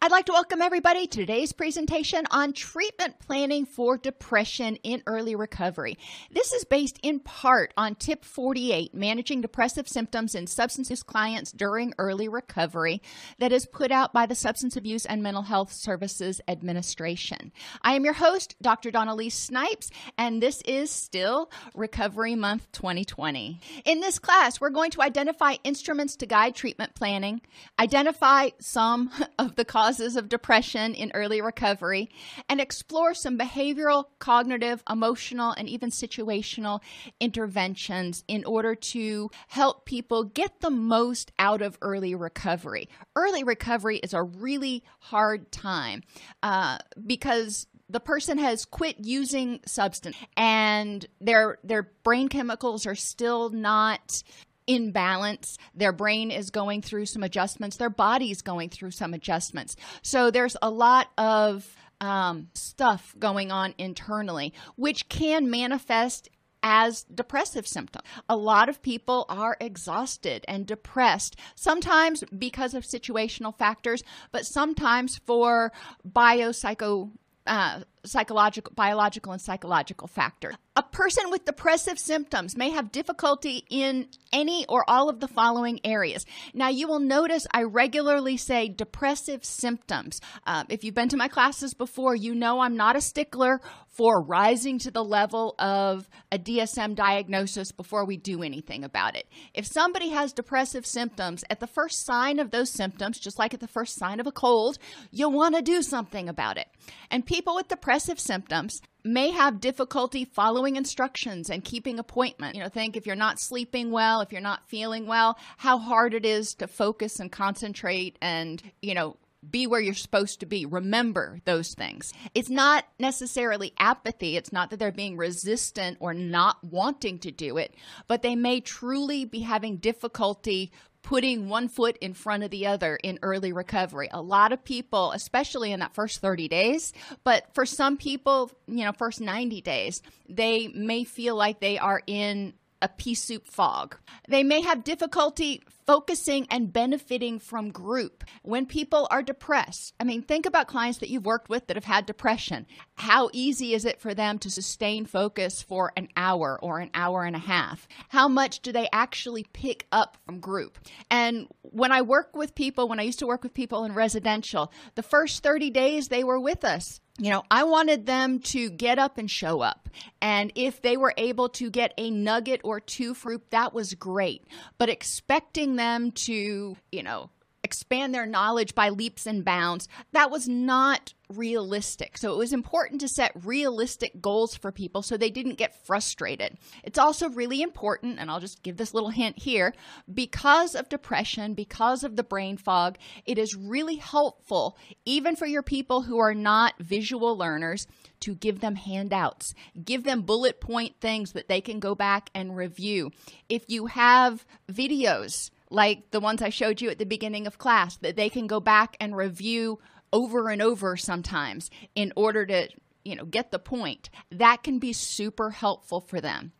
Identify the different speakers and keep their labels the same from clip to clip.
Speaker 1: I'd like to welcome everybody to today's presentation on treatment planning for depression in early recovery. This is based in part on tip 48, managing depressive symptoms in substance use clients during early recovery, that is put out by the Substance Abuse and Mental Health Services Administration. I am your host, Dr. Dawn-Elise Snipes, and this is still Recovery Month 2020. In this class, we're going to identify instruments to guide treatment planning, identify some of the causes of depression in early recovery, and explore some behavioral, cognitive, emotional, and even situational interventions in order to help people get the most out of early recovery. Early recovery is a really hard time uh, because the person has quit using substance and their their brain chemicals are still not in balance. Their brain is going through some adjustments. Their body's going through some adjustments. So there's a lot of um, stuff going on internally, which can manifest as depressive symptoms. A lot of people are exhausted and depressed, sometimes because of situational factors, but sometimes for biopsycho. Uh, psychological, biological, and psychological factors. A person with depressive symptoms may have difficulty in any or all of the following areas. Now, you will notice I regularly say depressive symptoms. Uh, if you've been to my classes before, you know I'm not a stickler for rising to the level of a DSM diagnosis before we do anything about it. If somebody has depressive symptoms, at the first sign of those symptoms, just like at the first sign of a cold, you'll want to do something about it. And people with depressive symptoms may have difficulty following instructions and keeping appointment. You know, think if you're not sleeping well, if you're not feeling well, how hard it is to focus and concentrate and, you know, be where you're supposed to be. Remember those things. It's not necessarily apathy. It's not that they're being resistant or not wanting to do it, but they may truly be having difficulty putting one foot in front of the other in early recovery. A lot of people, especially in that first 30 days, but for some people, you know, first 90 days, they may feel like they are in a pea soup fog. They may have difficulty focusing and benefiting from group when people are depressed. I mean, think about clients that you've worked with that have had depression. How easy is it for them to sustain focus for an hour or an hour and a half? How much do they actually pick up from group? And when I work with people, when I used to work with people in residential, the first 30 days they were with us you know, I wanted them to get up and show up. And if they were able to get a nugget or two fruit, that was great. But expecting them to, you know, expand their knowledge by leaps and bounds, that was not realistic. So it was important to set realistic goals for people so they didn't get frustrated. It's also really important, and I'll just give this little hint here because of depression, because of the brain fog, it is really helpful, even for your people who are not visual learners, to give them handouts. Give them bullet point things that they can go back and review. If you have videos, like the ones I showed you at the beginning of class, that they can go back and review over and over sometimes in order to, you know, get the point. That can be super helpful for them.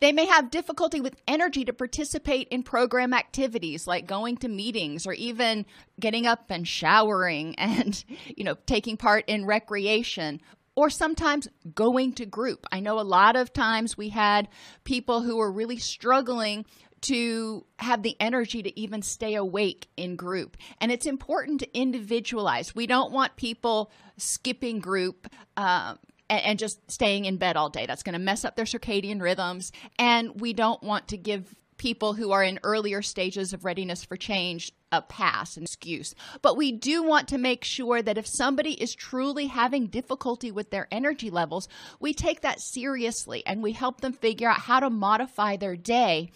Speaker 1: They may have difficulty with energy to participate in program activities like going to meetings or even getting up and showering and, you know, taking part in recreation or sometimes going to group. I know a lot of times we had people who were really struggling to have the energy to even stay awake in group. And it's important to individualize. We don't want people skipping group. Uh, and, just staying in bed all day. That's going to mess up their circadian rhythms. And we don't want to give people who are in earlier stages of readiness for change a pass, an excuse. But we do want to make sure that if somebody is truly having difficulty with their energy levels, we take that seriously and we help them figure out how to modify their day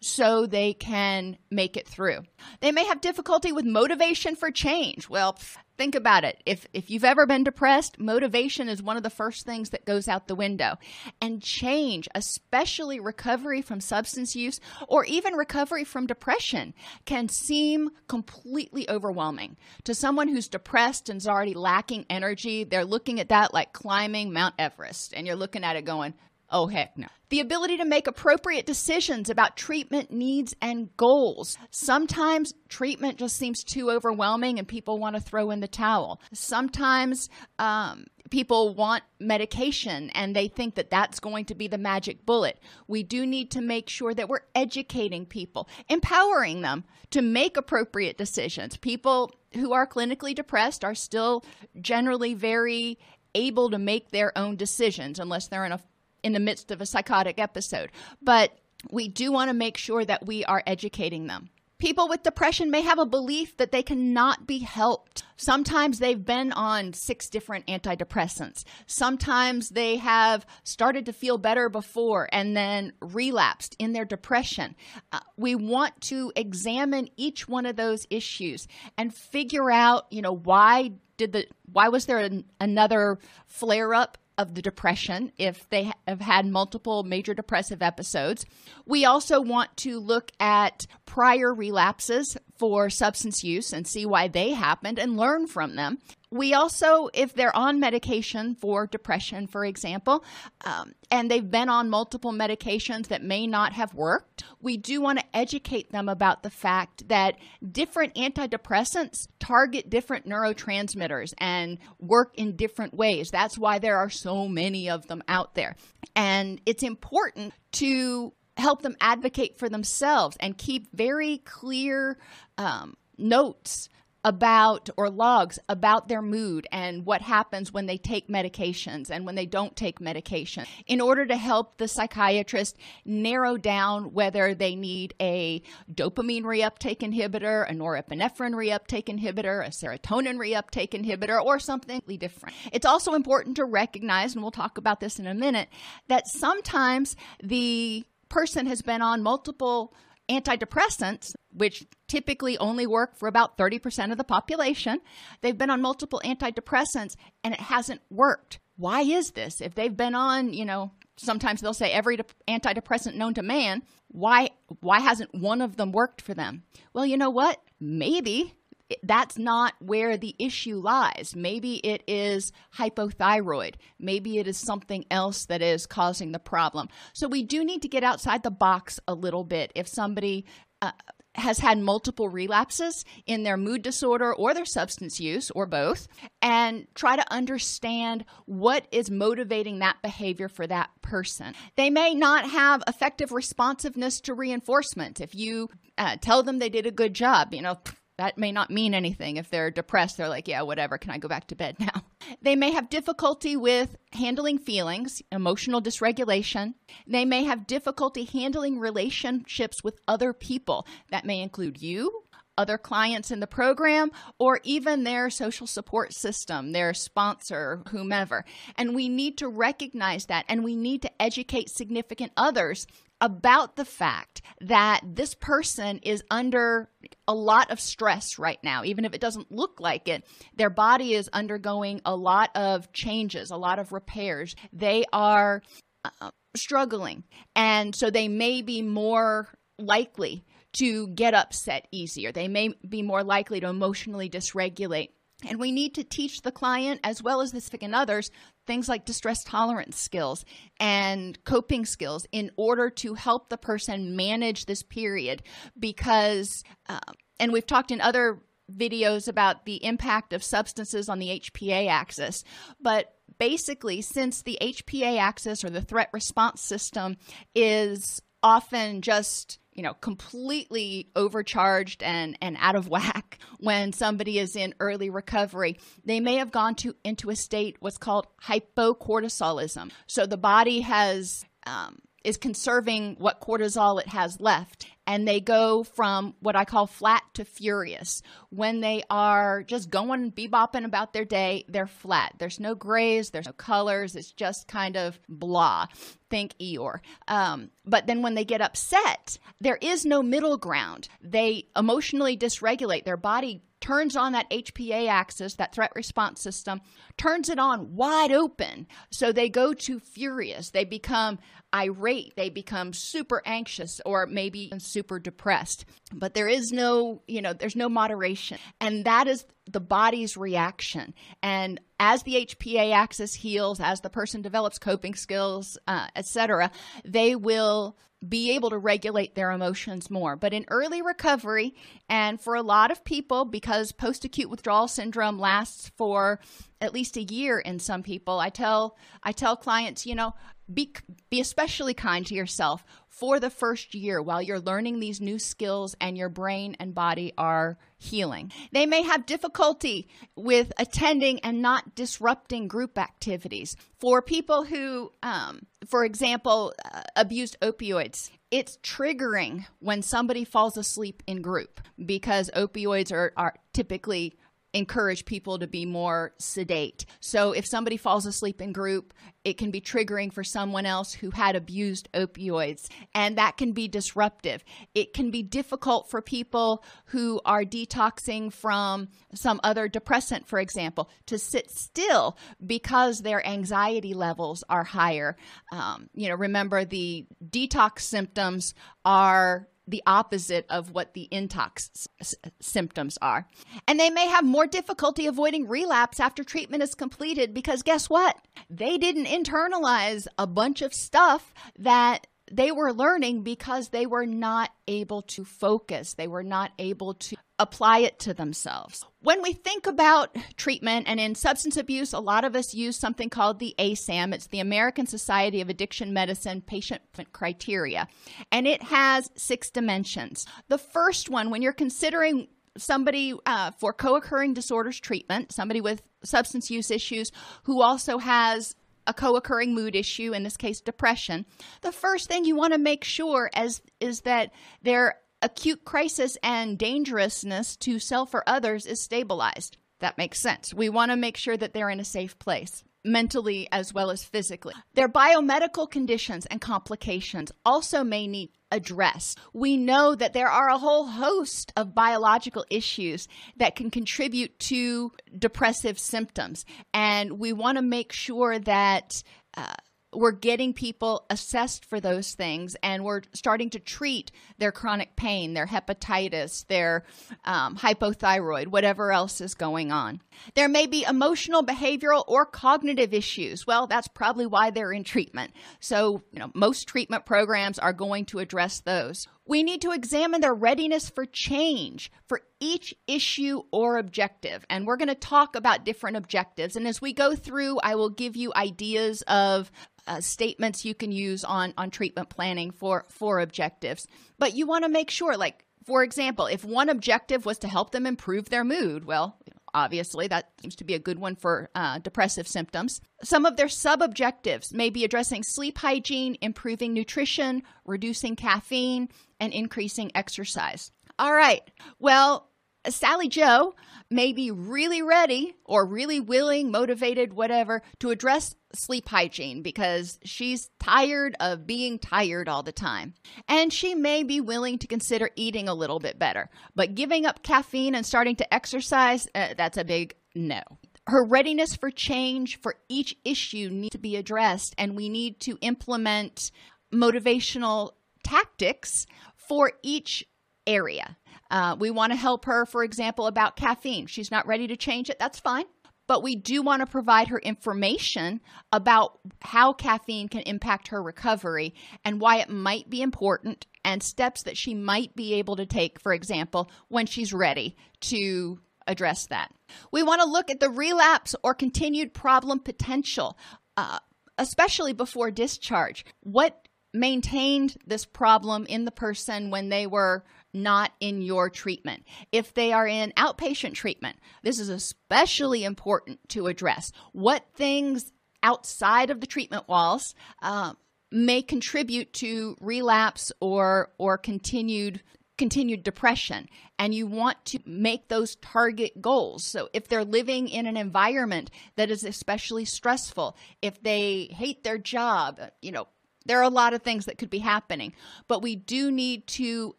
Speaker 1: so they can make it through. They may have difficulty with motivation for change. Well, think about it. If if you've ever been depressed, motivation is one of the first things that goes out the window. And change, especially recovery from substance use or even recovery from depression, can seem completely overwhelming. To someone who's depressed and is already lacking energy, they're looking at that like climbing Mount Everest and you're looking at it going, Oh, heck no. The ability to make appropriate decisions about treatment needs and goals. Sometimes treatment just seems too overwhelming and people want to throw in the towel. Sometimes um, people want medication and they think that that's going to be the magic bullet. We do need to make sure that we're educating people, empowering them to make appropriate decisions. People who are clinically depressed are still generally very able to make their own decisions unless they're in a in the midst of a psychotic episode. But we do want to make sure that we are educating them. People with depression may have a belief that they cannot be helped. Sometimes they've been on six different antidepressants. Sometimes they have started to feel better before and then relapsed in their depression. Uh, we want to examine each one of those issues and figure out, you know, why did the why was there an, another flare up of the depression if they have had multiple major depressive episodes. We also want to look at prior relapses for substance use and see why they happened and learn from them. We also, if they're on medication for depression, for example, um, and they've been on multiple medications that may not have worked, we do want to educate them about the fact that different antidepressants target different neurotransmitters and work in different ways. That's why there are so many of them out there. And it's important to help them advocate for themselves and keep very clear um, notes about or logs about their mood and what happens when they take medications and when they don't take medication in order to help the psychiatrist narrow down whether they need a dopamine reuptake inhibitor, a norepinephrine reuptake inhibitor, a serotonin reuptake inhibitor, or something different. It's also important to recognize, and we'll talk about this in a minute, that sometimes the person has been on multiple antidepressants, which typically only work for about 30% of the population. They've been on multiple antidepressants and it hasn't worked. Why is this? If they've been on, you know, sometimes they'll say every antidepressant known to man, why why hasn't one of them worked for them? Well, you know what? Maybe that's not where the issue lies. Maybe it is hypothyroid. Maybe it is something else that is causing the problem. So we do need to get outside the box a little bit if somebody uh, has had multiple relapses in their mood disorder or their substance use or both and try to understand what is motivating that behavior for that person. They may not have effective responsiveness to reinforcement. If you uh, tell them they did a good job, you know, that may not mean anything. If they're depressed, they're like, yeah, whatever, can I go back to bed now? They may have difficulty with handling feelings, emotional dysregulation. They may have difficulty handling relationships with other people. That may include you, other clients in the program, or even their social support system, their sponsor, whomever. And we need to recognize that and we need to educate significant others about the fact that this person is under a lot of stress right now, even if it doesn't look like it. Their body is undergoing a lot of changes, a lot of repairs. They are uh, struggling. And so they may be more likely to get upset easier. They may be more likely to emotionally dysregulate. And we need to teach the client, as well as the significant others, things like distress tolerance skills and coping skills in order to help the person manage this period. Because, uh, and we've talked in other videos about the impact of substances on the HPA axis, but basically, since the HPA axis or the threat response system is often just you know, completely overcharged and, and out of whack when somebody is in early recovery. They may have gone to into a state what's called hypocortisolism. So the body has um, is conserving what cortisol it has left. And they go from what I call flat to furious. When they are just going bebopping about their day, they're flat. There's no grays, there's no colors. It's just kind of blah. Think Eeyore. Um, but then when they get upset, there is no middle ground. They emotionally dysregulate. Their body turns on that HPA axis, that threat response system, turns it on wide open. So they go to furious. They become irate. They become super anxious or maybe super depressed. But there is no, you know, there's no moderation. And that is the body's reaction. And as the HPA axis heals, as the person develops coping skills, uh, etc., they will be able to regulate their emotions more. But in early recovery, and for a lot of people, because post acute withdrawal syndrome lasts for at least a year in some people, I tell I tell clients, you know, be be especially kind to yourself for the first year while you're learning these new skills and your brain and body are healing. They may have difficulty with attending and not disrupting group activities. For people who, um, for example, uh, abused opioids, it's triggering when somebody falls asleep in group because opioids are, are typically encourage people to be more sedate. So if somebody falls asleep in group, it can be triggering for someone else who had abused opioids, and that can be disruptive. It can be difficult for people who are detoxing from some other depressant, for example, to sit still because their anxiety levels are higher. Um, you know, remember the detox symptoms are the opposite of what the intox s- symptoms are. And they may have more difficulty avoiding relapse after treatment is completed because guess what? They didn't internalize a bunch of stuff that they were learning because they were not able to focus. They were not able to apply it to themselves. When we think about treatment and in substance abuse, a lot of us use something called the ASAM. It's the American Society of Addiction Medicine Patient Criteria, and it has six dimensions. The first one, when you're considering somebody uh, for co occurring disorders treatment, somebody with substance use issues who also has a co-occurring mood issue in this case depression the first thing you want to make sure as is that their acute crisis and dangerousness to self or others is stabilized. That makes sense. We want to make sure that they're in a safe place mentally as well as physically. Their biomedical conditions and complications also may need addressed. We know that there are a whole host of biological issues that can contribute to depressive symptoms, and we want to make sure that. Uh, we're getting people assessed for those things and we're starting to treat their chronic pain, their hepatitis, their um, hypothyroid, whatever else is going on. There may be emotional, behavioral, or cognitive issues. Well, that's probably why they're in treatment. So, you know, most treatment programs are going to address those. We need to examine their readiness for change for each issue or objective. And we're going to talk about different objectives. And as we go through, I will give you ideas of uh, statements you can use on on treatment planning for for objectives. But you want to make sure, like for example, if one objective was to help them improve their mood, well, obviously that seems to be a good one for uh, depressive symptoms. Some of their sub objectives may be addressing sleep hygiene, improving nutrition, reducing caffeine, and increasing exercise. All right. Well, Sally Joe may be really ready or really willing, motivated, whatever, to address sleep hygiene because she's tired of being tired all the time. And she may be willing to consider eating a little bit better. But giving up caffeine and starting to exercise, uh, that's a big no. Her readiness for change for each issue needs to be addressed, and we need to implement motivational tactics for each area. Uh, we want to help her, for example, about caffeine. She's not ready to change it. That's fine. But we do want to provide her information about how caffeine can impact her recovery and why it might be important and steps that she might be able to take, for example, when she's ready to address that. We want to look at the relapse or continued problem potential, uh, especially before discharge. What maintained this problem in the person when they were not in your treatment. If they are in outpatient treatment, this is especially important to address. What things outside of the treatment walls uh, may contribute to relapse or or continued continued depression and you want to make those target goals. So if they're living in an environment that is especially stressful, if they hate their job, you know, there are a lot of things that could be happening, but we do need to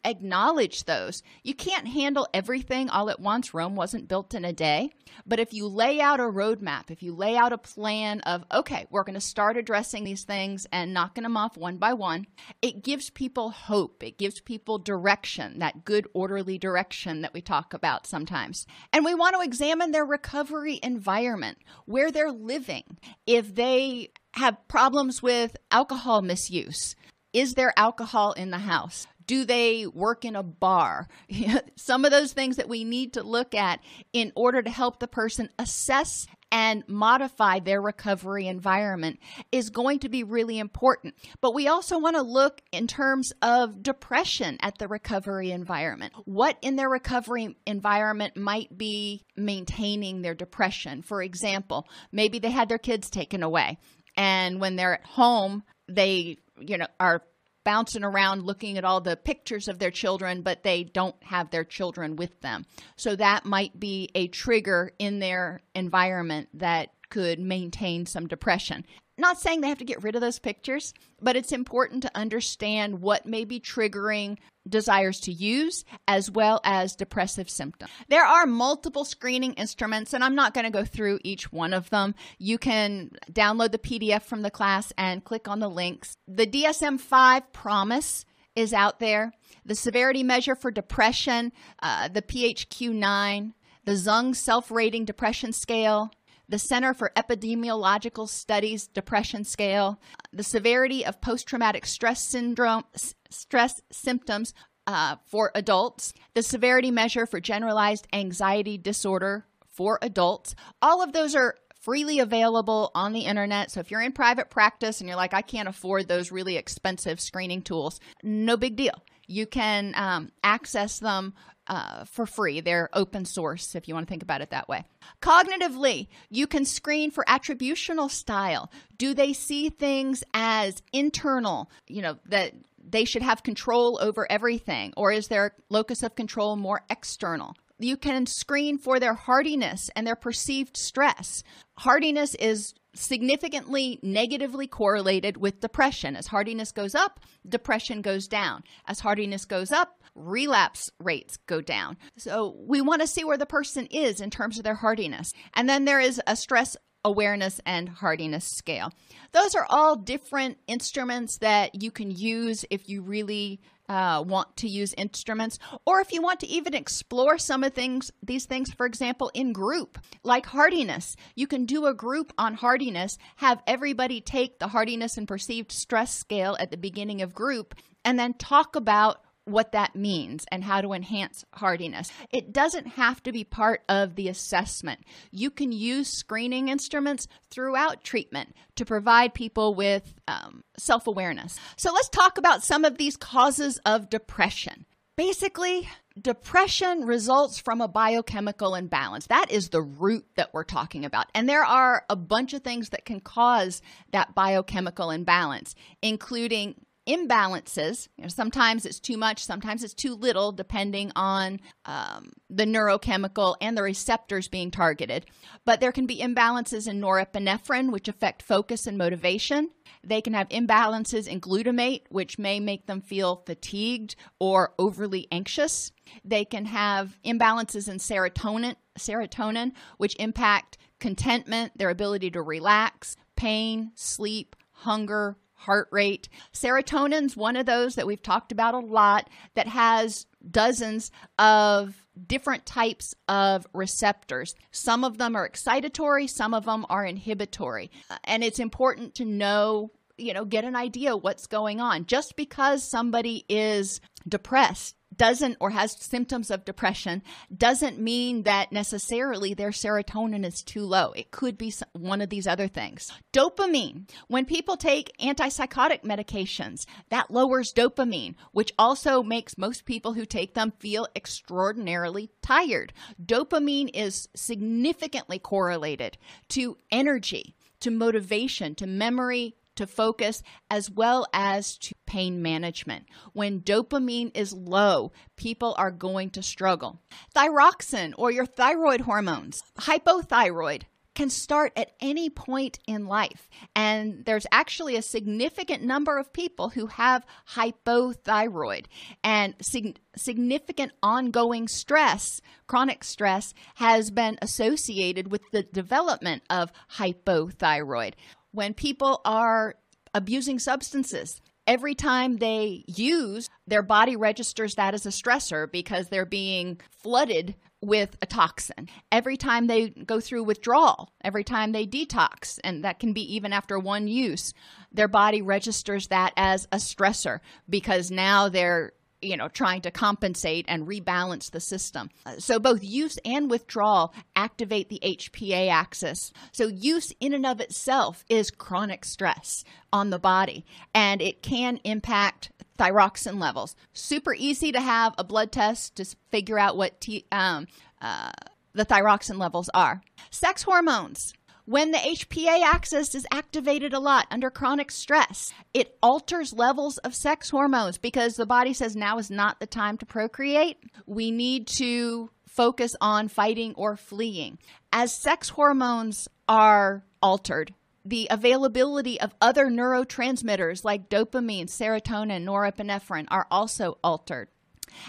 Speaker 1: acknowledge those. You can't handle everything all at once. Rome wasn't built in a day. But if you lay out a roadmap, if you lay out a plan of, okay, we're going to start addressing these things and knocking them off one by one, it gives people hope. It gives people direction, that good, orderly direction that we talk about sometimes. And we want to examine their recovery environment, where they're living. If they have problems with alcohol misuse. Is there alcohol in the house? Do they work in a bar? Some of those things that we need to look at in order to help the person assess and modify their recovery environment is going to be really important. But we also want to look in terms of depression at the recovery environment. What in their recovery environment might be maintaining their depression? For example, maybe they had their kids taken away and when they're at home they you know are bouncing around looking at all the pictures of their children but they don't have their children with them. So that might be a trigger in their environment that could maintain some depression not saying they have to get rid of those pictures, but it's important to understand what may be triggering desires to use as well as depressive symptoms. There are multiple screening instruments, and I'm not going to go through each one of them. You can download the PDF from the class and click on the links. The DSM 5 PROMIS is out there. The severity measure for depression, uh, the PHQ 9, the Zung self rating depression scale, the Center for Epidemiological Studies Depression Scale, the severity of post traumatic stress syndrome, stress symptoms uh, for adults, the severity measure for generalized anxiety disorder for adults. All of those are freely available on the internet. So if you're in private practice and you're like, I can't afford those really expensive screening tools, no big deal. You can um, access them uh, for free. They're open source, if you want to think about it that way. Cognitively, you can screen for attributional style. Do they see things as internal, you know, that they should have control over everything? Or is their locus of control more external? You can screen for their hardiness and their perceived stress. Hardiness is significantly negatively correlated with depression. As hardiness goes up, depression goes down. As hardiness goes up, relapse rates go down. So we want to see where the person is in terms of their hardiness. And then there is a stress awareness and hardiness scale. Those are all different instruments that you can use if you really uh, want to use instruments, or if you want to even explore some of things, these things, for example, in group, like hardiness. You can do a group on hardiness, have everybody take the hardiness and perceived stress scale at the beginning of group, and then talk about what that means and how to enhance hardiness. It doesn't have to be part of the assessment. You can use screening instruments throughout treatment to provide people with um, self awareness. So let's talk about some of these causes of depression. Basically, depression results from a biochemical imbalance. That is the root that we're talking about. And there are a bunch of things that can cause that biochemical imbalance, including imbalances. You know, sometimes it's too much, sometimes it's too little, depending on um, the neurochemical and the receptors being targeted. But there can be imbalances in norepinephrine, which affect focus and motivation. They can have imbalances in glutamate, which may make them feel fatigued or overly anxious. They can have imbalances in serotonin, serotonin, which impact contentment, their ability to relax, pain, sleep, hunger, heart rate. Serotonin's one of those that we've talked about a lot that has dozens of different types of receptors. Some of them are excitatory, some of them are inhibitory. Uh, and it's important to know, you know, get an idea what's going on. Just because somebody is depressed doesn't or has symptoms of depression doesn't mean that necessarily their serotonin is too low. It could be one of these other things. Dopamine. When people take antipsychotic medications, that lowers dopamine, which also makes most people who take them feel extraordinarily tired. Dopamine is significantly correlated to energy, to motivation, to memory, to focus, as well as to pain management. When dopamine is low, people are going to struggle. Thyroxine or your thyroid hormones, hypothyroid, can start at any point in life. And there's actually a significant number of people who have hypothyroid and sig- significant ongoing stress, chronic stress, has been associated with the development of hypothyroid. When people are abusing substances, every time they use, their body registers that as a stressor because they're being flooded with a toxin. Every time they go through withdrawal, every time they detox, and that can be even after one use, their body registers that as a stressor because now they're you know trying to compensate and rebalance the system so both use and withdrawal activate the hpa axis so use in and of itself is chronic stress on the body and it can impact thyroxin levels. Super easy to have a blood test to figure out what t- um, uh, the thyroxin levels are. Sex hormones. When the HPA axis is activated a lot under chronic stress, it alters levels of sex hormones because the body says now is not the time to procreate. We need to focus on fighting or fleeing. As sex hormones are altered, the availability of other neurotransmitters like dopamine, serotonin, norepinephrine are also altered.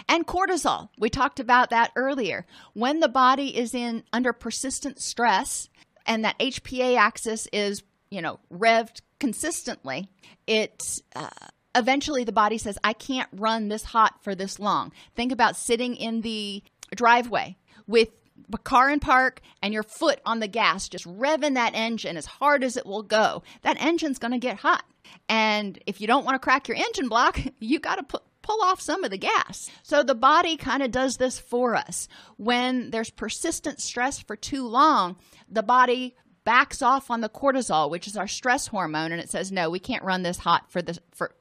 Speaker 1: And cortisol, we talked about that earlier. When the body is in under persistent stress and that HPA axis is, you know, revved consistently, it uh, eventually the body says, I can't run this hot for this long. Think about sitting in the driveway with a car in park and your foot on the gas, just revving that engine as hard as it will go, that engine's going to get hot. And if you don't want to crack your engine block, you got to put pull off some of the gas. So the body kind of does this for us. When there's persistent stress for too long, the body backs off on the cortisol, which is our stress hormone, and it says, "No, we can't run this hot for this for."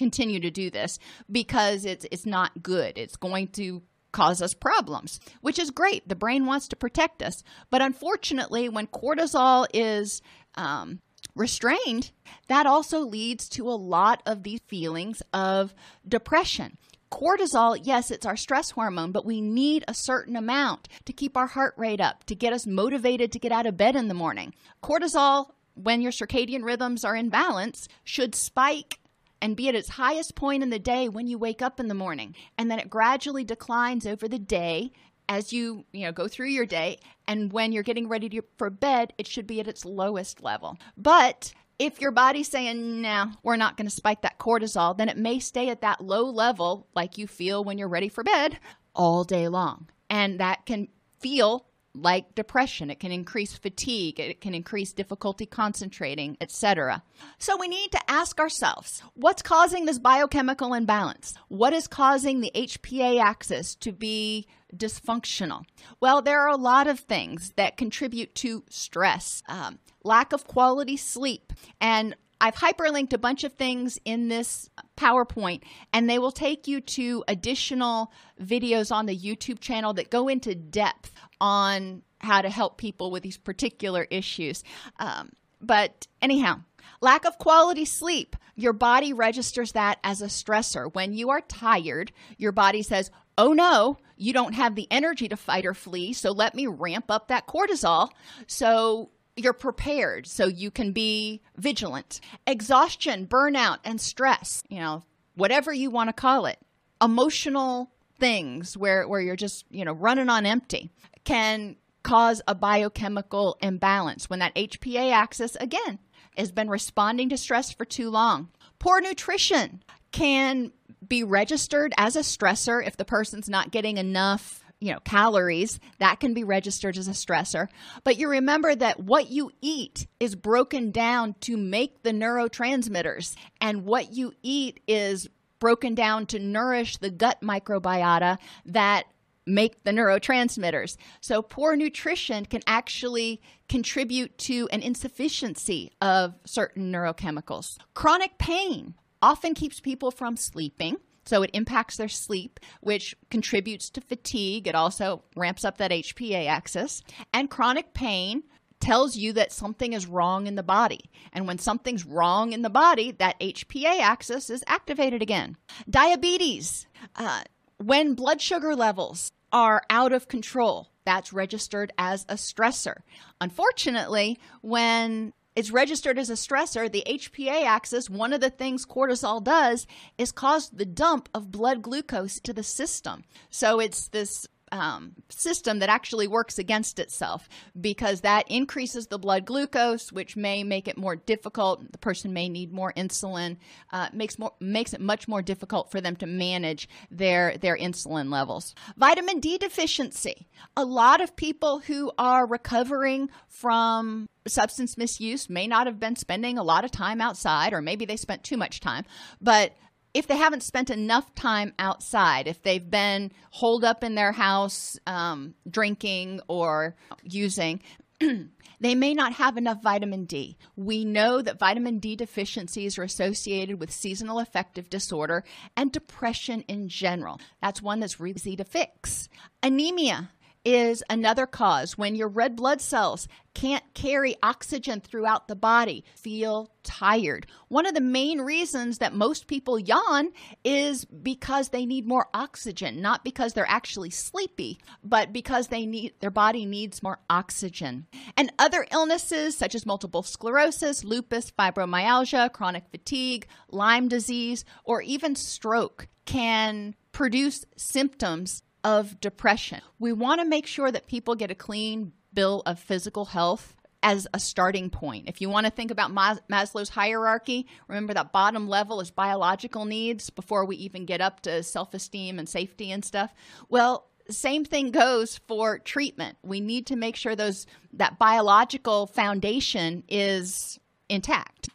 Speaker 1: continue to do this because it's it's not good. It's going to cause us problems, which is great. The brain wants to protect us. But unfortunately, when cortisol is um, restrained, that also leads to a lot of these feelings of depression. Cortisol, yes, it's our stress hormone, but we need a certain amount to keep our heart rate up, to get us motivated to get out of bed in the morning. Cortisol, when your circadian rhythms are in balance, should spike and be at its highest point in the day when you wake up in the morning and then it gradually declines over the day as you you know go through your day and when you're getting ready to, for bed it should be at its lowest level but if your body's saying no we're not going to spike that cortisol then it may stay at that low level like you feel when you're ready for bed all day long and that can feel like depression. It can increase fatigue, it can increase difficulty concentrating, etc. So we need to ask ourselves, what's causing this biochemical imbalance? What is causing the HPA axis to be dysfunctional? Well, there are a lot of things that contribute to stress, um, lack of quality sleep, and I've hyperlinked a bunch of things in this PowerPoint, and they will take you to additional videos on the YouTube channel that go into depth on how to help people with these particular issues. Um, but anyhow, lack of quality sleep. Your body registers that as a stressor. When you are tired, your body says, Oh no, you don't have the energy to fight or flee, so let me ramp up that cortisol. So you're prepared so you can be vigilant. Exhaustion, burnout, and stress, you know, whatever you want to call it, emotional things where, where you're just, you know, running on empty can cause a biochemical imbalance when that HPA axis, again, has been responding to stress for too long. Poor nutrition can be registered as a stressor if the person's not getting enough you know, calories, that can be registered as a stressor. But you remember that what you eat is broken down to make the neurotransmitters, and what you eat is broken down to nourish the gut microbiota that make the neurotransmitters. So, poor nutrition can actually contribute to an insufficiency of certain neurochemicals. Chronic pain often keeps people from sleeping. So it impacts their sleep, which contributes to fatigue. It also ramps up that HPA axis. And chronic pain tells you that something is wrong in the body. And when something's wrong in the body, that HPA axis is activated again. Diabetes. Uh, when blood sugar levels are out of control, that's registered as a stressor. Unfortunately, when it's registered as a stressor, the HPA axis, one of the things cortisol does is cause the dump of blood glucose to the system. So it's this um, system that actually works against itself because that increases the blood glucose, which may make it more difficult. The person may need more insulin. Uh, makes more makes it much more difficult for them to manage their their insulin levels. Vitamin D deficiency. A lot of people who are recovering from substance misuse may not have been spending a lot of time outside, or maybe they spent too much time, but if they haven't spent enough time outside, if they've been holed up in their house um, drinking or using, they may not have enough vitamin D. We know that vitamin D deficiencies are associated with seasonal affective disorder and depression in general. That's one that's really easy to fix. Anemia is another cause when your red blood cells can't carry oxygen throughout the body, feel tired. One of the main reasons that most people yawn is because they need more oxygen, not because they're actually sleepy, but because they need their body needs more oxygen. And other illnesses such as multiple sclerosis, lupus, fibromyalgia, chronic fatigue, Lyme disease, or even stroke can produce symptoms of depression. We want to make sure that people get a clean bill of physical health as a starting point. If you want to think about Maslow's hierarchy, remember that bottom level is biological needs before we even get up to self esteem and safety and stuff. Well, same thing goes for treatment. We need to make sure those that biological foundation is intact.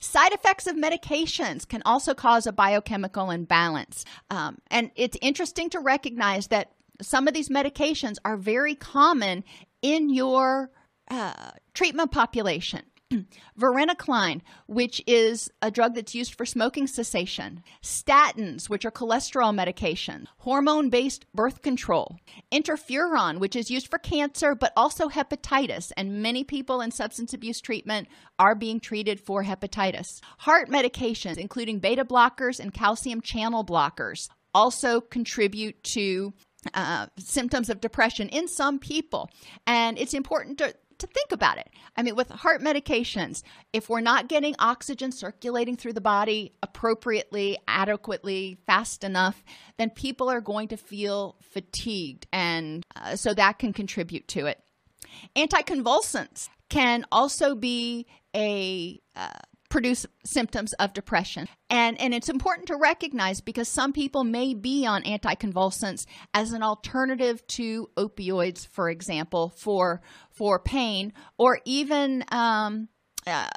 Speaker 1: Side effects of medications can also cause a biochemical imbalance. Um, and it's interesting to recognize that some of these medications are very common in your uh, treatment population. varenicline, which is a drug that's used for smoking cessation, statins, which are cholesterol medication, hormone based birth control, interferon, which is used for cancer but also hepatitis, and many people in substance abuse treatment are being treated for hepatitis. Heart medications, including beta blockers and calcium channel blockers, also contribute to uh, symptoms of depression in some people. And it's important to to think about it. I mean, with heart medications, if we're not getting oxygen circulating through the body appropriately, adequately, fast enough, then people are going to feel fatigued. And uh, so that can contribute to it. Anticonvulsants can also be a uh, produce symptoms of depression. And, and it's important to recognize because some people may be on anticonvulsants as an alternative to opioids, for example, for, for pain or even um, uh,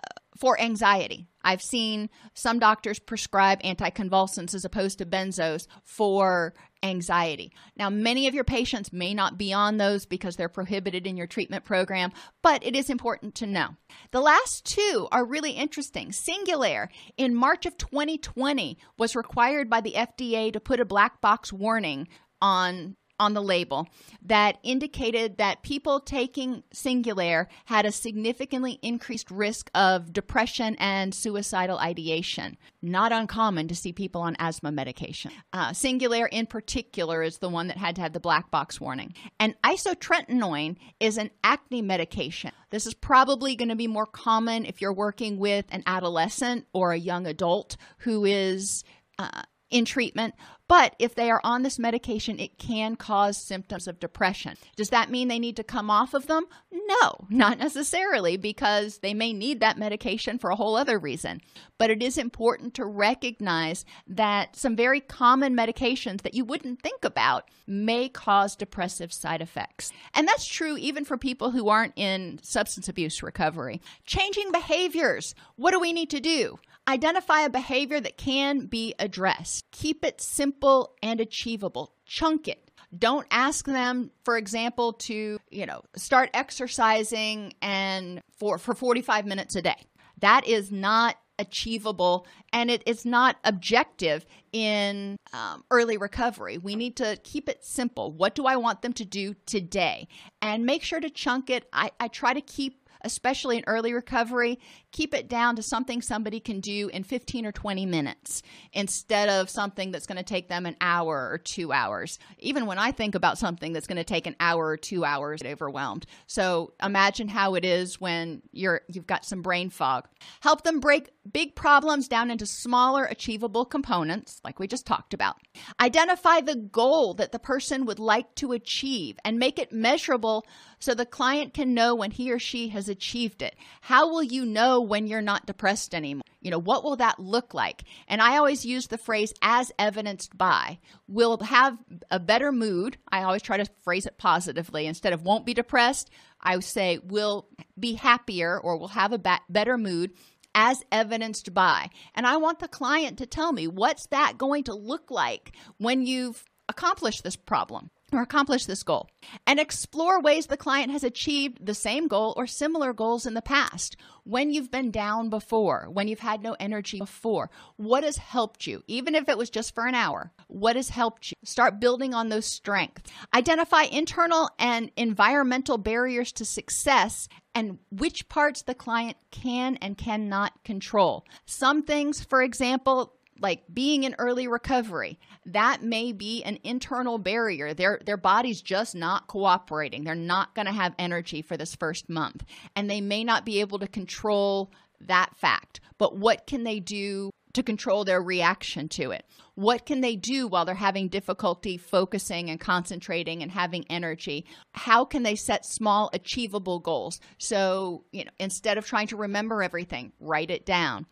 Speaker 1: for anxiety. I've seen some doctors prescribe anticonvulsants as opposed to benzos for anxiety. Now, many of your patients may not be on those because they're prohibited in your treatment program, but it is important to know. The last two are really interesting. Singulair in March of 2020 was required by the FDA to put a black box warning on on the label that indicated that people taking Singulair had a significantly increased risk of depression and suicidal ideation. Not uncommon to see people on asthma medication. Uh, Singulair, in particular, is the one that had to have the black box warning. And isotretinoin is an acne medication. This is probably going to be more common if you're working with an adolescent or a young adult who is. Uh, in treatment, but if they are on this medication, it can cause symptoms of depression. Does that mean they need to come off of them? No, not necessarily, because they may need that medication for a whole other reason. But it is important to recognize that some very common medications that you wouldn't think about may cause depressive side effects. And that's true even for people who aren't in substance abuse recovery. Changing behaviors. What do we need to do? Identify a behavior that can be addressed. Keep it simple and achievable. Chunk it. Don't ask them, for example, to, you know, start exercising and for, for 45 minutes a day. That is not achievable and it is not objective in um, early recovery. We need to keep it simple. What do I want them to do today? And make sure to chunk it. I, I try to keep especially in early recovery, keep it down to something somebody can do in 15 or 20 minutes instead of something that's going to take them an hour or two hours. Even when I think about something that's going to take an hour or two hours, I'm overwhelmed. So imagine how it is when you're you've got some brain fog. Help them break big problems down into smaller achievable components like we just talked about. Identify the goal that the person would like to achieve and make it measurable so the client can know when he or she has achieved it. How will you know when you're not depressed anymore? You know, what will that look like? And I always use the phrase as evidenced by. We'll have a better mood. I always try to phrase it positively. Instead of won't be depressed, I say we'll be happier or we'll have a better mood as evidenced by. And I want the client to tell me what's that going to look like when you've accomplished this problem or accomplish this goal and explore ways the client has achieved the same goal or similar goals in the past when you've been down before when you've had no energy before. What has helped you? Even if it was just for an hour what has helped you? Start building on those strengths. Identify internal and environmental barriers to success and which parts the client can and cannot control. Some things for example like being in early recovery that may be an internal barrier. Their their body's just not cooperating. They're not going to have energy for this first month and they may not be able to control that fact. But what can they do to control their reaction to it? What can they do while they're having difficulty focusing and concentrating and having energy? How can they set small achievable goals? So you know instead of trying to remember everything write it down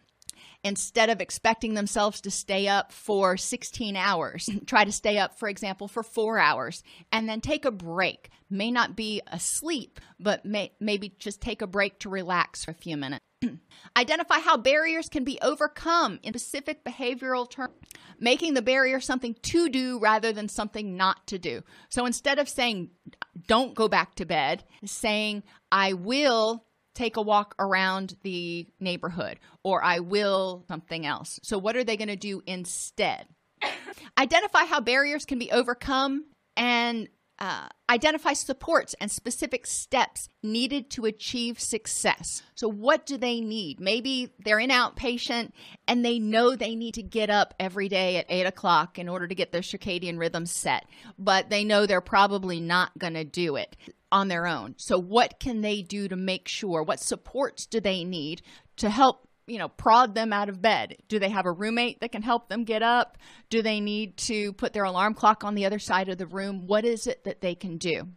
Speaker 1: instead of expecting themselves to stay up for 16 hours, try to stay up, for example, for four hours and then take a break. May not be asleep, but may, maybe just take a break to relax for a few minutes. Identify how barriers can be overcome in specific behavioral terms, making the barrier something to do rather than something not to do. So instead of saying, don't go back to bed, saying, I will take a walk around the neighborhood or I will something else. So, what are they going to do instead? Identify how barriers can be overcome and uh, identify supports and specific steps needed to achieve success. So, what do they need? Maybe they're in outpatient and they know they need to get up every day at eight o'clock in order to get their circadian rhythm set, but they know they're probably not going to do it on their own. So, what can they do to make sure? What supports do they need to help? You know, prod them out of bed. Do they have a roommate that can help them get up? Do they need to put their alarm clock on the other side of the room? What is it that they can do?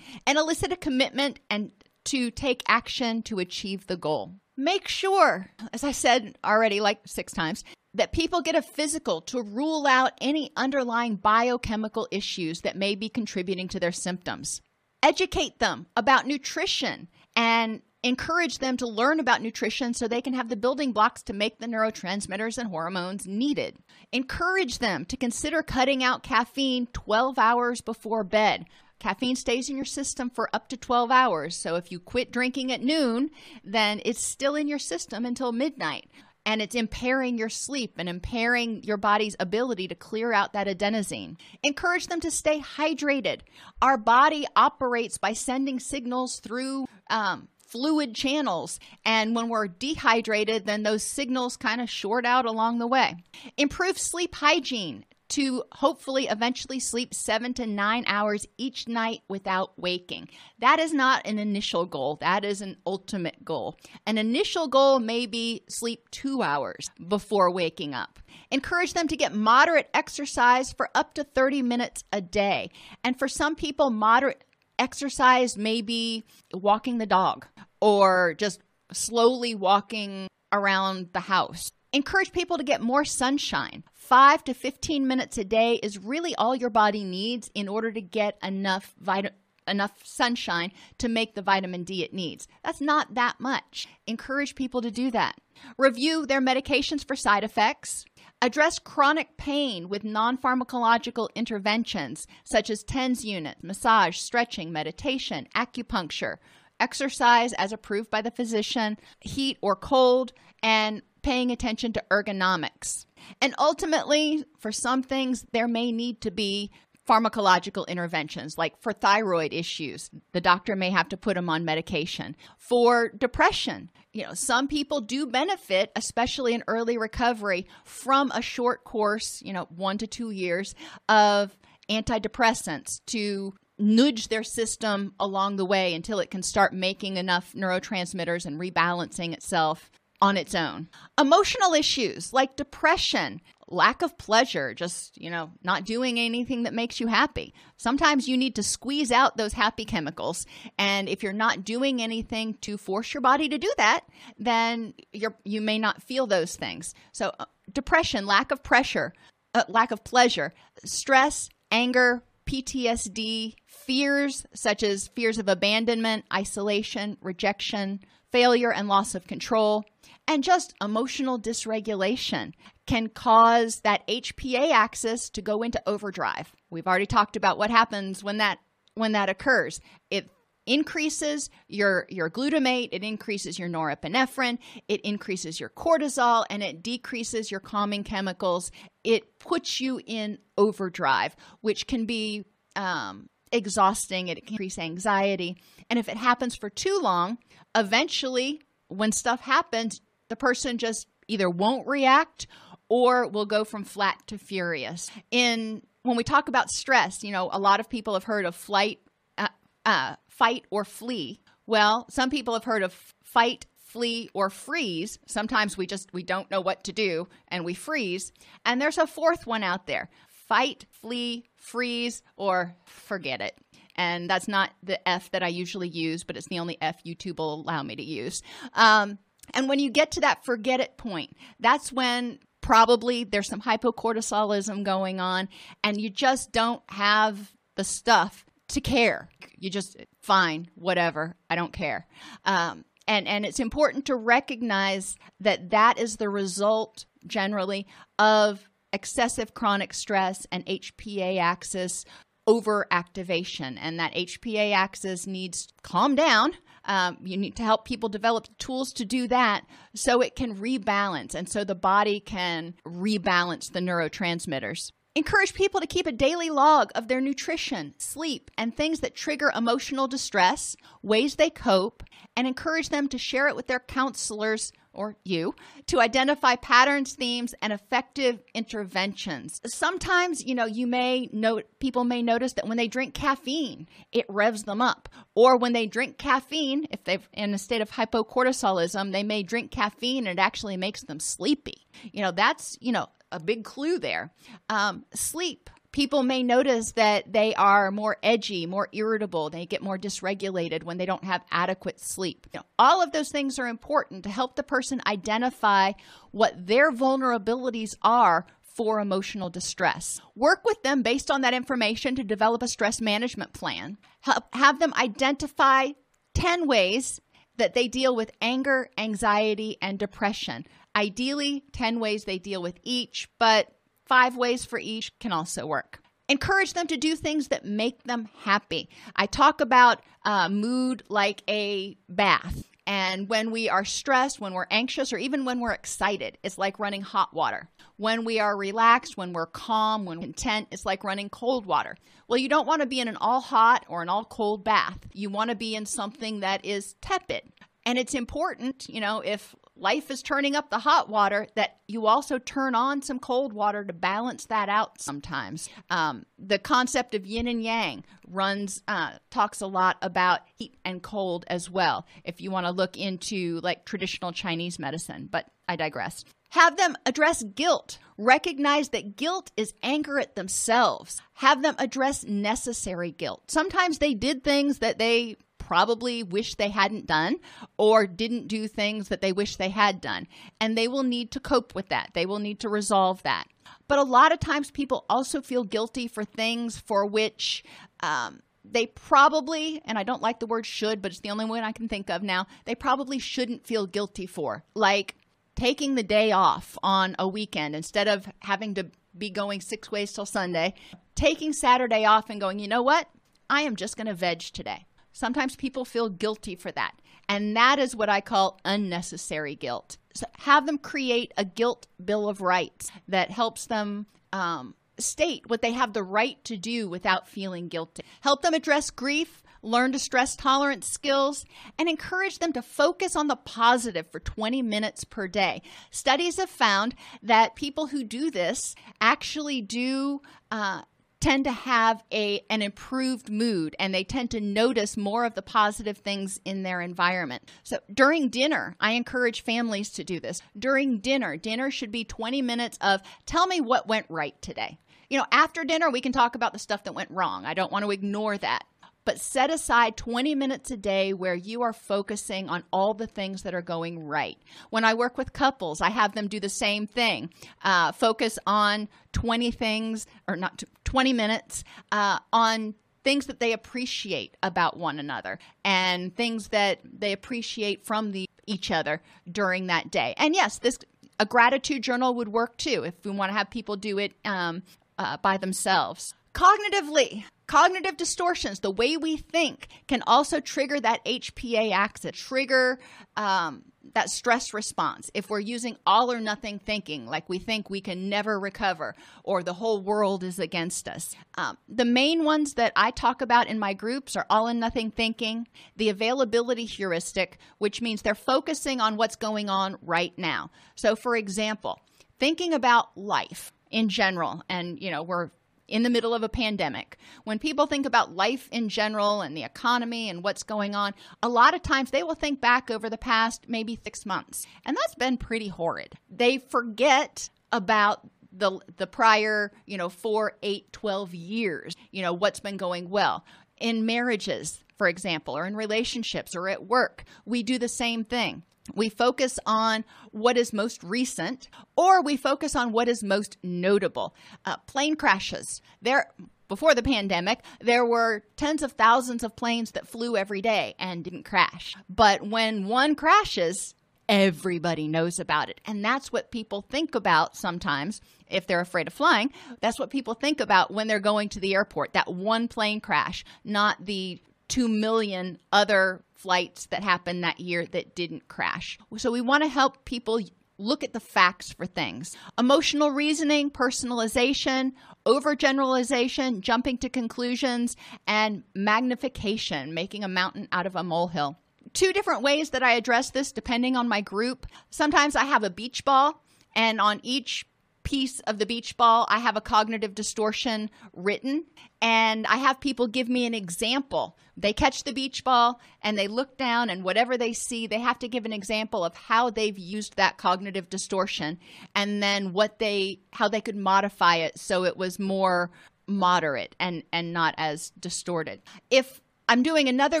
Speaker 1: And elicit a commitment and to take action to achieve the goal. Make sure, as I said already like six times, that people get a physical to rule out any underlying biochemical issues that may be contributing to their symptoms educate them about nutrition and encourage them to learn about nutrition so they can have the building blocks to make the neurotransmitters and hormones needed. Encourage them to consider cutting out caffeine 12 hours before bed. Caffeine stays in your system for up to 12 hours. So if you quit drinking at noon, then it's still in your system until midnight and it's impairing your sleep and impairing your body's ability to clear out that adenosine. Encourage them to stay hydrated. Our body operates by sending signals through um, fluid channels. And when we're dehydrated, then those signals kind of short out along the way. Improve sleep hygiene to hopefully eventually sleep seven to nine hours each night without waking. That is not an initial goal, that is an ultimate goal. An initial goal may be sleep two hours before waking up. Encourage them to get moderate exercise for up to 30 minutes a day. And for some people, moderate exercise may be walking the dog or just slowly walking around the house. Encourage people to get more sunshine. 5 to 15 minutes a day is really all your body needs in order to get enough vitamin enough sunshine to make the vitamin D it needs. That's not that much. Encourage people to do that. Review their medications for side effects. Address chronic pain with non pharmacological interventions such as TENS units, massage, stretching, meditation, acupuncture, exercise as approved by the physician, heat or cold, and paying attention to ergonomics. And ultimately, for some things, there may need to be pharmacological interventions, like for thyroid issues, the doctor may have to put them on medication. For depression, you know, some people do benefit, especially in early recovery, from a short course, you know, one to two years of antidepressants to nudge their system along the way until it can start making enough neurotransmitters and rebalancing itself on its own. Emotional issues like depression, lack of pleasure, just, you know, not doing anything that makes you happy. Sometimes you need to squeeze out those happy chemicals. And if you're not doing anything to force your body to do that, then you're, you may not feel those things. So, uh, depression, lack of pressure, uh, lack of pleasure, stress, anger, PTSD, fears such as fears of abandonment, isolation, rejection, failure, and loss of control, and just emotional dysregulation can cause that HPA axis to go into overdrive. We've already talked about what happens when that when that occurs. It increases your your glutamate, it increases your norepinephrine, it increases your cortisol and it decreases your calming chemicals. It puts you in overdrive, which can be um, exhausting, it can increase anxiety. And if it happens for too long, eventually when stuff happens, the person just either won't react or will go from flat to furious. In when we talk about stress, you know, a lot of people have heard of flight, uh, uh, fight or flee. Well, some people have heard of fight, flee, or freeze. Sometimes we just we don't know what to do and we freeze. And there's a fourth one out there: fight, flee, freeze, or forget it. And that's not the F that I usually use, but it's the only F YouTube will allow me to use. Um, and when you get to that forget it point, that's when probably there's some hypocortisolism going on and you just don't have the stuff to care. You just, fine, whatever, I don't care. Um, and, and it's important to recognize that that is the result generally of excessive chronic stress and HPA axis overactivation. And that HPA axis needs calm down um, you need to help people develop tools to do that so it can rebalance and so the body can rebalance the neurotransmitters. Encourage people to keep a daily log of their nutrition, sleep, and things that trigger emotional distress, ways they cope, and encourage them to share it with their counselors or you to identify patterns, themes, and effective interventions. Sometimes, you know, you may note people may notice that when they drink caffeine, it revs them up. Or when they drink caffeine, if they're in a state of hypocortisolism, they may drink caffeine and it actually makes them sleepy. You know, that's, you know, a big clue there. Um, sleep people may notice that they are more edgy, more irritable, they get more dysregulated when they don't have adequate sleep. You know, all of those things are important to help the person identify what their vulnerabilities are for emotional distress. Work with them based on that information to develop a stress management plan. Help, have them identify 10 ways that they deal with anger, anxiety, and depression. Ideally, 10 ways they deal with each, but Five ways for each can also work. Encourage them to do things that make them happy. I talk about uh, mood like a bath. And when we are stressed, when we're anxious, or even when we're excited, it's like running hot water. When we are relaxed, when we're calm, when content, it's like running cold water. Well, you don't want to be in an all hot or an all cold bath. You want to be in something that is tepid. And it's important, you know, if life is turning up the hot water, that you also turn on some cold water to balance that out sometimes. Um, the concept of yin and yang runs, uh, talks a lot about heat and cold as well, if you want to look into like traditional Chinese medicine, but I digress. Have them address guilt. Recognize that guilt is anger at themselves. Have them address necessary guilt. Sometimes they did things that they probably wish they hadn't done or didn't do things that they wish they had done. And they will need to cope with that. They will need to resolve that. But a lot of times people also feel guilty for things for which um, they probably, and I don't like the word should, but it's the only one I can think of now, they probably shouldn't feel guilty for. Like taking the day off on a weekend instead of having to be going six ways till Sunday, taking Saturday off and going, you know what? I am just going to veg today. Sometimes people feel guilty for that. And that is what I call unnecessary guilt. So have them create a guilt bill of rights that helps them um, state what they have the right to do without feeling guilty. Help them address grief, learn to stress tolerance skills, and encourage them to focus on the positive for 20 minutes per day. Studies have found that people who do this actually do. Uh, tend to have a an improved mood and they tend to notice more of the positive things in their environment. So during dinner, I encourage families to do this. During dinner, dinner should be 20 minutes of tell me what went right today. You know, after dinner we can talk about the stuff that went wrong. I don't want to ignore that but set aside 20 minutes a day where you are focusing on all the things that are going right. When I work with couples, I have them do the same thing. Uh, focus on 20 things, or not 20 minutes, uh, on things that they appreciate about one another and things that they appreciate from the each other during that day. And yes, this a gratitude journal would work too if we want to have people do it um, uh, by themselves. Cognitively, cognitive distortions, the way we think, can also trigger that HPA axis, trigger um, that stress response. If we're using all or nothing thinking, like we think we can never recover or the whole world is against us. Um, the main ones that I talk about in my groups are all or nothing thinking, the availability heuristic, which means they're focusing on what's going on right now. So, for example, thinking about life in general, and you know, we're in the middle of a pandemic, when people think about life in general and the economy and what's going on, a lot of times they will think back over the past maybe six months. And that's been pretty horrid. They forget about the the prior, you know, 4, 8, 12 years, you know, what's been going well. In marriages, for example, or in relationships or at work, we do the same thing we focus on what is most recent or we focus on what is most notable. Uh, plane crashes. There, before the pandemic, there were tens of thousands of planes that flew every day and didn't crash. But when one crashes, everybody knows about it. And that's what people think about sometimes if they're afraid of flying. That's what people think about when they're going to the airport that one plane crash, not the 2 million other flights that happened that year that didn't crash. So we want to help people look at the facts for things. Emotional reasoning, personalization, overgeneralization, jumping to conclusions, and magnification, making a mountain out of a molehill. Two different ways that I address this depending on my group. Sometimes I have a beach ball, and on each piece of the beach ball, I have a cognitive distortion written, and I have people give me an example. They catch the beach ball and they look down, and whatever they see, they have to give an example of how they've used that cognitive distortion and then what they how they could modify it so it was more moderate and and not as distorted. If I'm doing another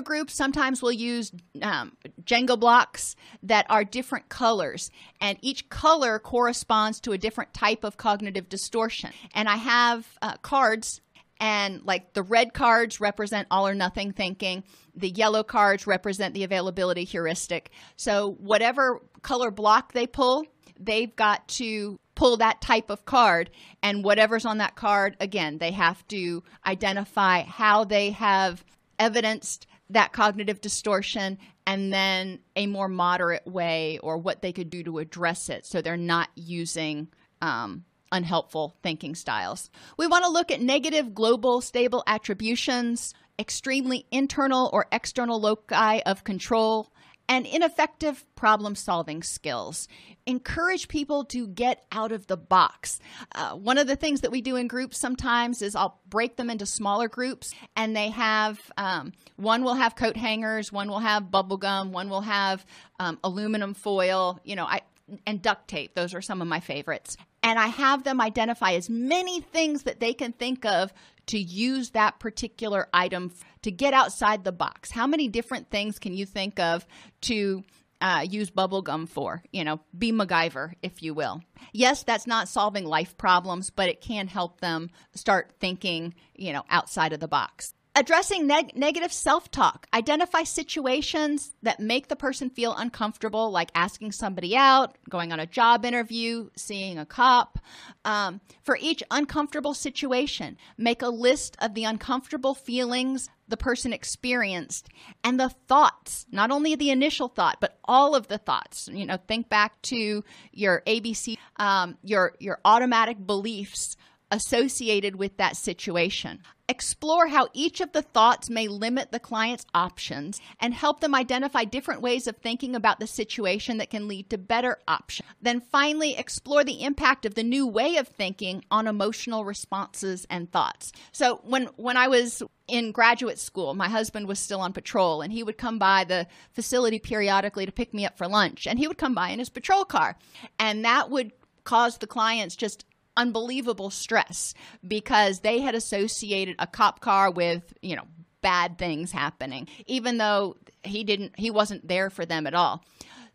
Speaker 1: group. Sometimes we'll use um, Jenga blocks that are different colors, and each color corresponds to a different type of cognitive distortion. And I have uh, cards, and like the red cards represent all or nothing thinking, the yellow cards represent the availability heuristic. So, whatever color block they pull, they've got to pull that type of card and whatever's on that card again they have to identify how they have evidenced that cognitive distortion and then a more moderate way or what they could do to address it so they're not using um, unhelpful thinking styles. We want to look at negative global stable attributions, extremely internal or external loci of control, and ineffective problem solving skills. Encourage people to get out of the box. Uh, one of the things that we do in groups sometimes is I'll break them into smaller groups, and they have um, one will have coat hangers, one will have bubble gum, one will have um, aluminum foil. You know, I and duct tape. Those are some of my favorites. And I have them identify as many things that they can think of to use that particular item to get outside the box? How many different things can you think of to uh, use bubblegum for? You know, be MacGyver, if you will. Yes, that's not solving life problems, but it can help them start thinking, you know, outside of the box. Addressing neg- negative self talk. Identify situations that make the person feel uncomfortable, like asking somebody out, going on a job interview, seeing a cop. Um, for each uncomfortable situation, make a list of the uncomfortable feelings the person experienced and the thoughts, not only the initial thought, but all of the thoughts. You know, think back to your ABC, um, your your automatic beliefs associated with that situation. Explore how each of the thoughts may limit the client's options and help them identify different ways of thinking about the situation that can lead to better options. Then finally, explore the impact of the new way of thinking on emotional responses and thoughts. So when when I was in graduate school, my husband was still on patrol and he would come by the facility periodically to pick me up for lunch and he would come by in his patrol car and that would cause the clients just unbelievable stress because they had associated a cop car with, you know, bad things happening, even though he didn't, he wasn't there for them at all.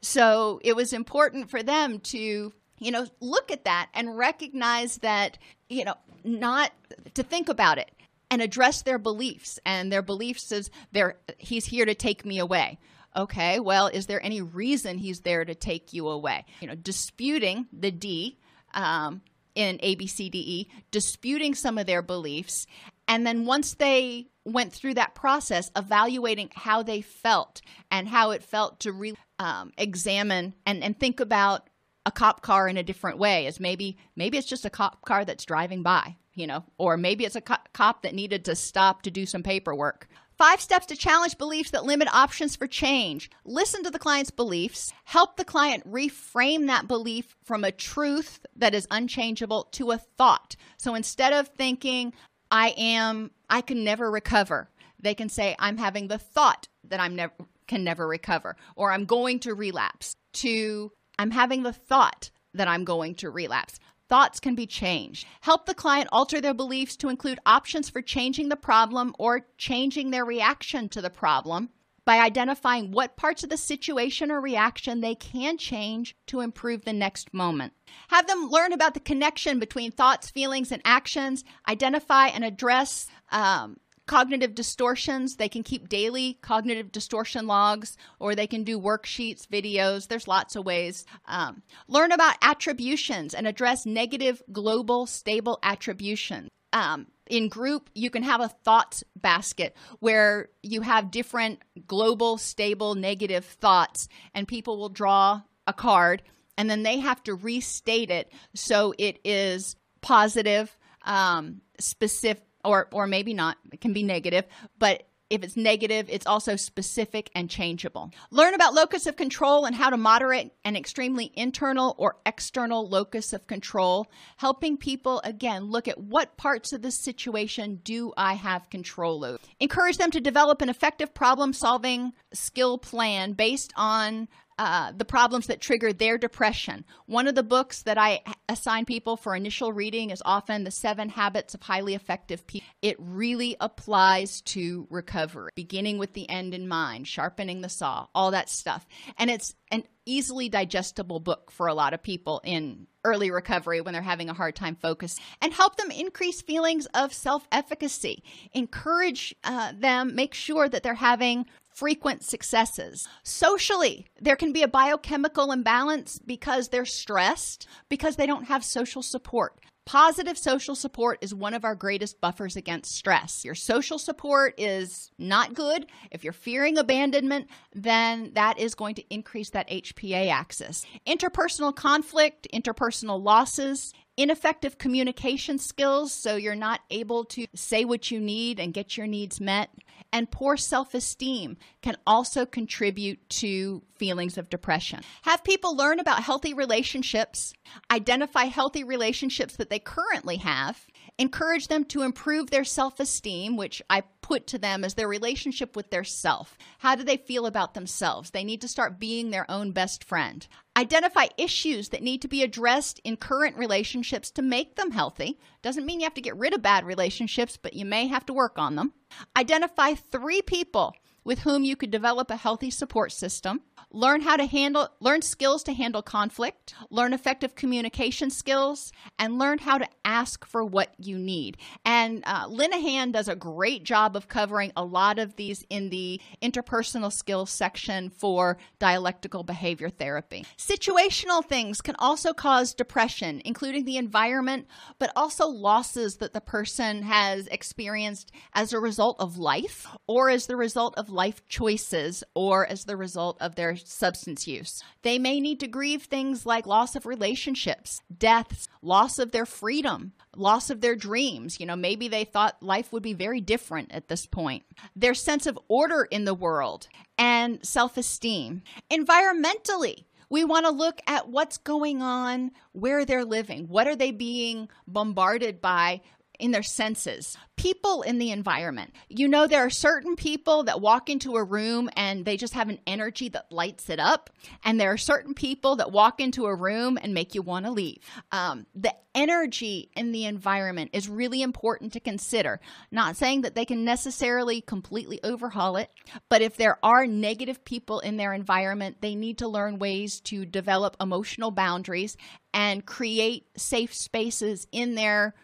Speaker 1: So it was important for them to, you know, look at that and recognize that, you know, not to think about it and address their beliefs. And their beliefs is there, he's here to take me away. Okay, well, is there any reason he's there to take you away? You know, disputing the D um, in ABCDE, disputing some of their beliefs. And then once they went through that process, evaluating how they felt and how it felt to re- um, examine and, and think about a cop car in a different way as maybe maybe it's just a cop car that's driving by you know or maybe it's a co- cop that needed to stop to do some paperwork Five steps to challenge beliefs that limit options for change. Listen to the client's beliefs. Help the client reframe that belief from a truth that is unchangeable to a thought. So instead of thinking, I am, I can never recover, they can say, I'm having the thought that I'm never can never recover, or I'm going to relapse, to I'm having the thought that I'm going to relapse. Thoughts can be changed. Help the client alter their beliefs to include options for changing the problem or changing their reaction to the problem by identifying what parts of the situation or reaction they can change to improve the next moment. Have them learn about the connection between thoughts, feelings, and actions, identify and address um, cognitive distortions. They can keep daily cognitive distortion logs, or they can do worksheets, videos. There's lots of ways. Um, learn about attributions and address negative global stable attribution. Um, in group, you can have a thoughts basket where you have different global, stable, negative thoughts, and people will draw a card and then they have to restate it so it is positive, um, specific, or or maybe not it can be negative but if it's negative, it's also specific and changeable. Learn about locus of control and how to moderate an extremely internal or external locus of control, helping people again look at what parts of the situation do I have control over. Encourage them to develop an effective problem solving skill plan based on uh, the problems that trigger their depression. One of the books that I assign people for initial reading is often The Seven Habits of Highly Effective People. It really applies to recovery, beginning with the end in mind, sharpening the saw, all that stuff. And it's an easily digestible book for a lot of people in early recovery when they're having a hard time focus and help them increase feelings of self efficacy encourage uh, them make sure that they're having frequent successes. Socially, there can be a biochemical imbalance because they're stressed, because they don't have social support. Positive social support is one of our greatest buffers against stress. Your social support is not good. If you're fearing abandonment, then that is going to increase that HPA axis. Interpersonal conflict, interpersonal losses, ineffective communication skills, so you're not able to say what you need and get your needs met, and poor self esteem can also contribute to feelings of depression. Have people learn about healthy relationships, identify healthy relationships that they currently have, encourage them to improve their self esteem, which I put to them as their relationship with their self. How do they feel about themselves? They need to start being their own best friend. Identify issues that need to be addressed in current relationships to make them healthy. Doesn't mean you have to get rid of bad relationships, but you may have to work on them. Identify three people with whom you could develop a healthy support system, learn how to handle learn skills to handle conflict, learn effective communication skills, and learn how to ask for what you need. And uh, Linehan does a great job of covering a lot of these in the interpersonal skills section for dialectical behavior therapy. Situational things can also cause depression, including the environment, but also losses that the person has experienced as a result of life or as the result of life choices or as the result of their substance use. They may need to grieve things like loss of relationships, deaths, loss of their freedom, loss of their dreams. You know, maybe they thought life would be very different at this point. Their sense of order in the world and self esteem. Environmentally, we want to look at what's going on where they're living. What are they being bombarded by in their senses. People in the environment. You know, there are certain people that walk into a room and they just have an energy that lights it up. And there are certain people that walk into a room and make you want to leave. Um, the energy in the environment is really important to consider. Not saying that they can necessarily completely overhaul it, but if there are negative people in their environment, they need to learn ways to develop emotional boundaries and create safe spaces in their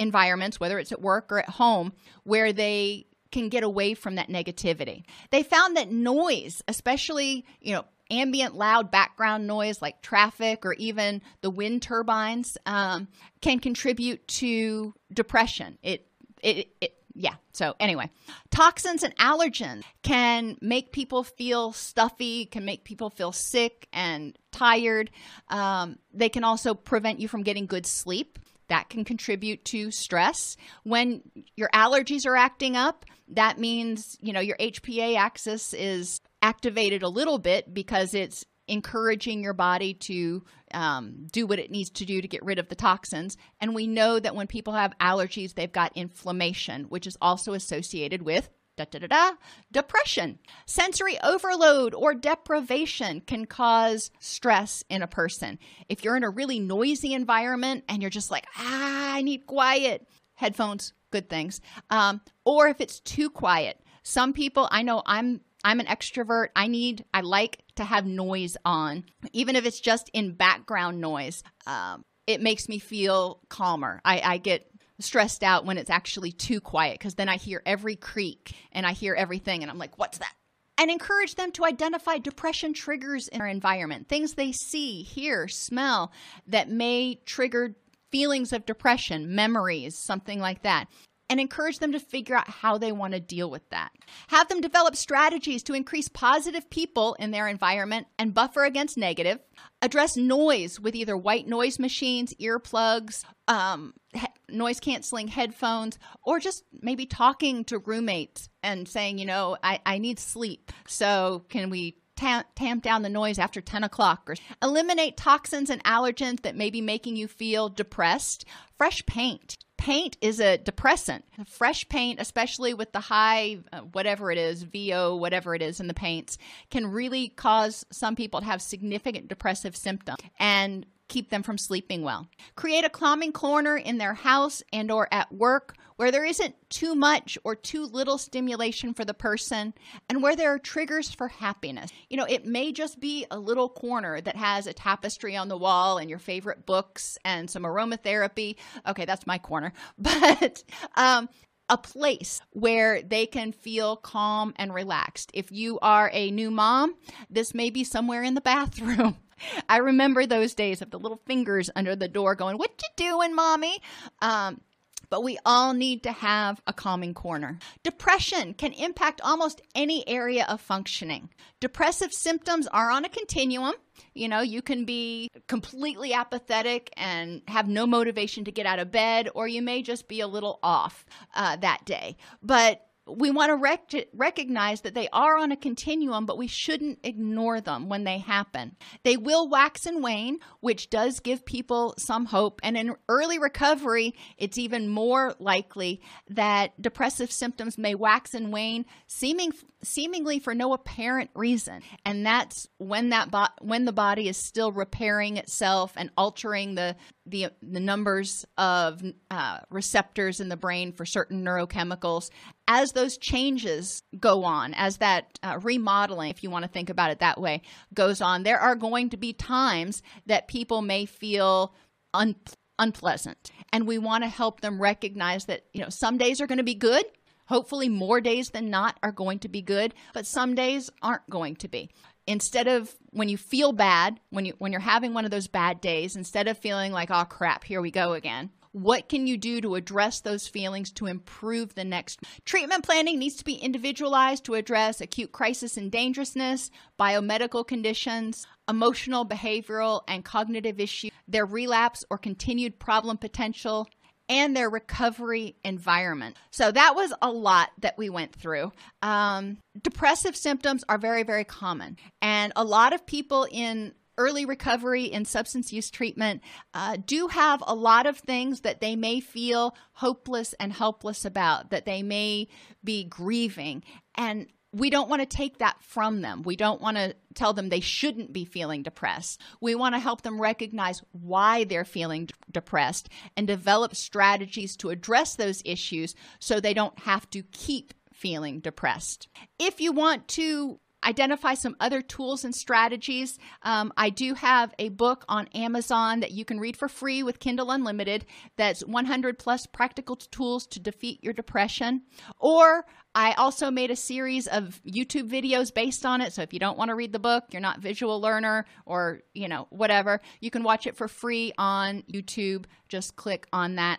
Speaker 1: environments, whether it's at work or at home, where they can get away from that negativity. They found that noise, especially, you know, ambient loud background noise like traffic or even the wind turbines, um, can contribute to depression. It, it, it, yeah. So, anyway, toxins and allergens can make people feel stuffy, can make people feel sick and tired. Um, they can also prevent you from getting good sleep that can contribute to stress. When your allergies are acting up, that means, you know, your HPA axis is activated a little bit because it's encouraging your body to um, do what it needs to do to get rid of the toxins. And we know that when people have allergies, they've got inflammation, which is also associated with Da, da, da. Depression. Sensory overload or deprivation can cause stress in a person. If you're in a really noisy environment and you're just like, ah, I need quiet, headphones, good things. Um, or if it's too quiet. Some people, I know I'm I'm an extrovert. I need, I like to have noise on, even if it's just in background noise. Um, it makes me feel calmer. I, I get stressed out when it's actually too quiet because then I hear every creak and I hear everything and I'm like, what's that? And encourage them to identify depression triggers in their environment, things they see, hear, smell that may trigger feelings of depression, memories, something like that and encourage them to figure out how they want to deal with that. Have them develop strategies to increase positive people in their environment and buffer against negative. Address noise with either white noise machines, earplugs, um, noise canceling headphones, or just maybe talking to roommates and saying, you know, I, I need sleep. So can we tamp down the noise after 10 o'clock or eliminate toxins and allergens that may be making you feel depressed fresh paint paint is a depressant. Fresh paint, especially with the high, uh, whatever it is, VO, whatever it is in the paints, can really cause some people to have significant depressive symptoms. And keep them from sleeping well. Create a calming corner in their house and or at work where there isn't too much or too little stimulation for the person and where there are triggers for happiness. You know, it may just be a little corner that has a tapestry on the wall and your favorite books and some aromatherapy. Okay, that's my corner. But um, a place where they can feel calm and relaxed. If you are a new mom, this may be somewhere in the bathroom. I remember those days of the little fingers under the door going, What you doing, mommy? Um, but we all need to have a calming corner. Depression can impact almost any area of functioning. Depressive symptoms are on a continuum. You know, you can be completely apathetic and have no motivation to get out of bed, or you may just be a little off uh, that day. But we want to rec- recognize that they are on a continuum, but we shouldn't ignore them when they happen. They will wax and wane, which does give people some hope. And in early recovery, it's even more likely that depressive symptoms may wax and wane, seeming seemingly for no apparent reason. And that's when that bo- when the body is still repairing itself and altering the the the numbers of uh, receptors in the brain for certain neurochemicals as those changes go on as that uh, remodeling if you want to think about it that way goes on there are going to be times that people may feel un- unpleasant and we want to help them recognize that you know some days are going to be good hopefully more days than not are going to be good but some days aren't going to be instead of when you feel bad, when you when you're having one of those bad days, instead of feeling like, "Oh crap, here we go again." What can you do to address those feelings to improve the next? Treatment planning needs to be individualized to address acute crisis and dangerousness, biomedical conditions, emotional, behavioral, and cognitive issues, their relapse or continued problem potential, and their recovery environment. So that was a lot that we went through. Um, depressive symptoms are very, very common. And a lot of people in early recovery in substance use treatment uh, do have a lot of things that they may feel hopeless and helpless about, that they may be grieving. And we don't want to take that from them. We don't want to tell them they shouldn't be feeling depressed. We want to help them recognize why they're feeling d- depressed and develop strategies to address those issues so they don't have to keep feeling depressed. If you want to identify some other tools and strategies. Um, I do have a book on Amazon that you can read for free with Kindle Unlimited that's 100 plus practical tools to defeat your depression. Or I also made a series of YouTube videos based on it. So if you don't want to read the book, you're not visual learner or, you know, whatever, you can watch it for free on YouTube. Just click on that.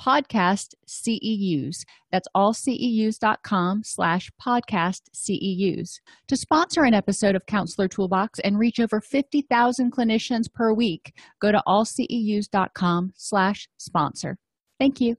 Speaker 2: podcast CEUs. That's allceus.com slash podcast CEUs. To sponsor an episode of Counselor Toolbox and reach over 50,000 clinicians per week, go to allceus.com slash sponsor. Thank you.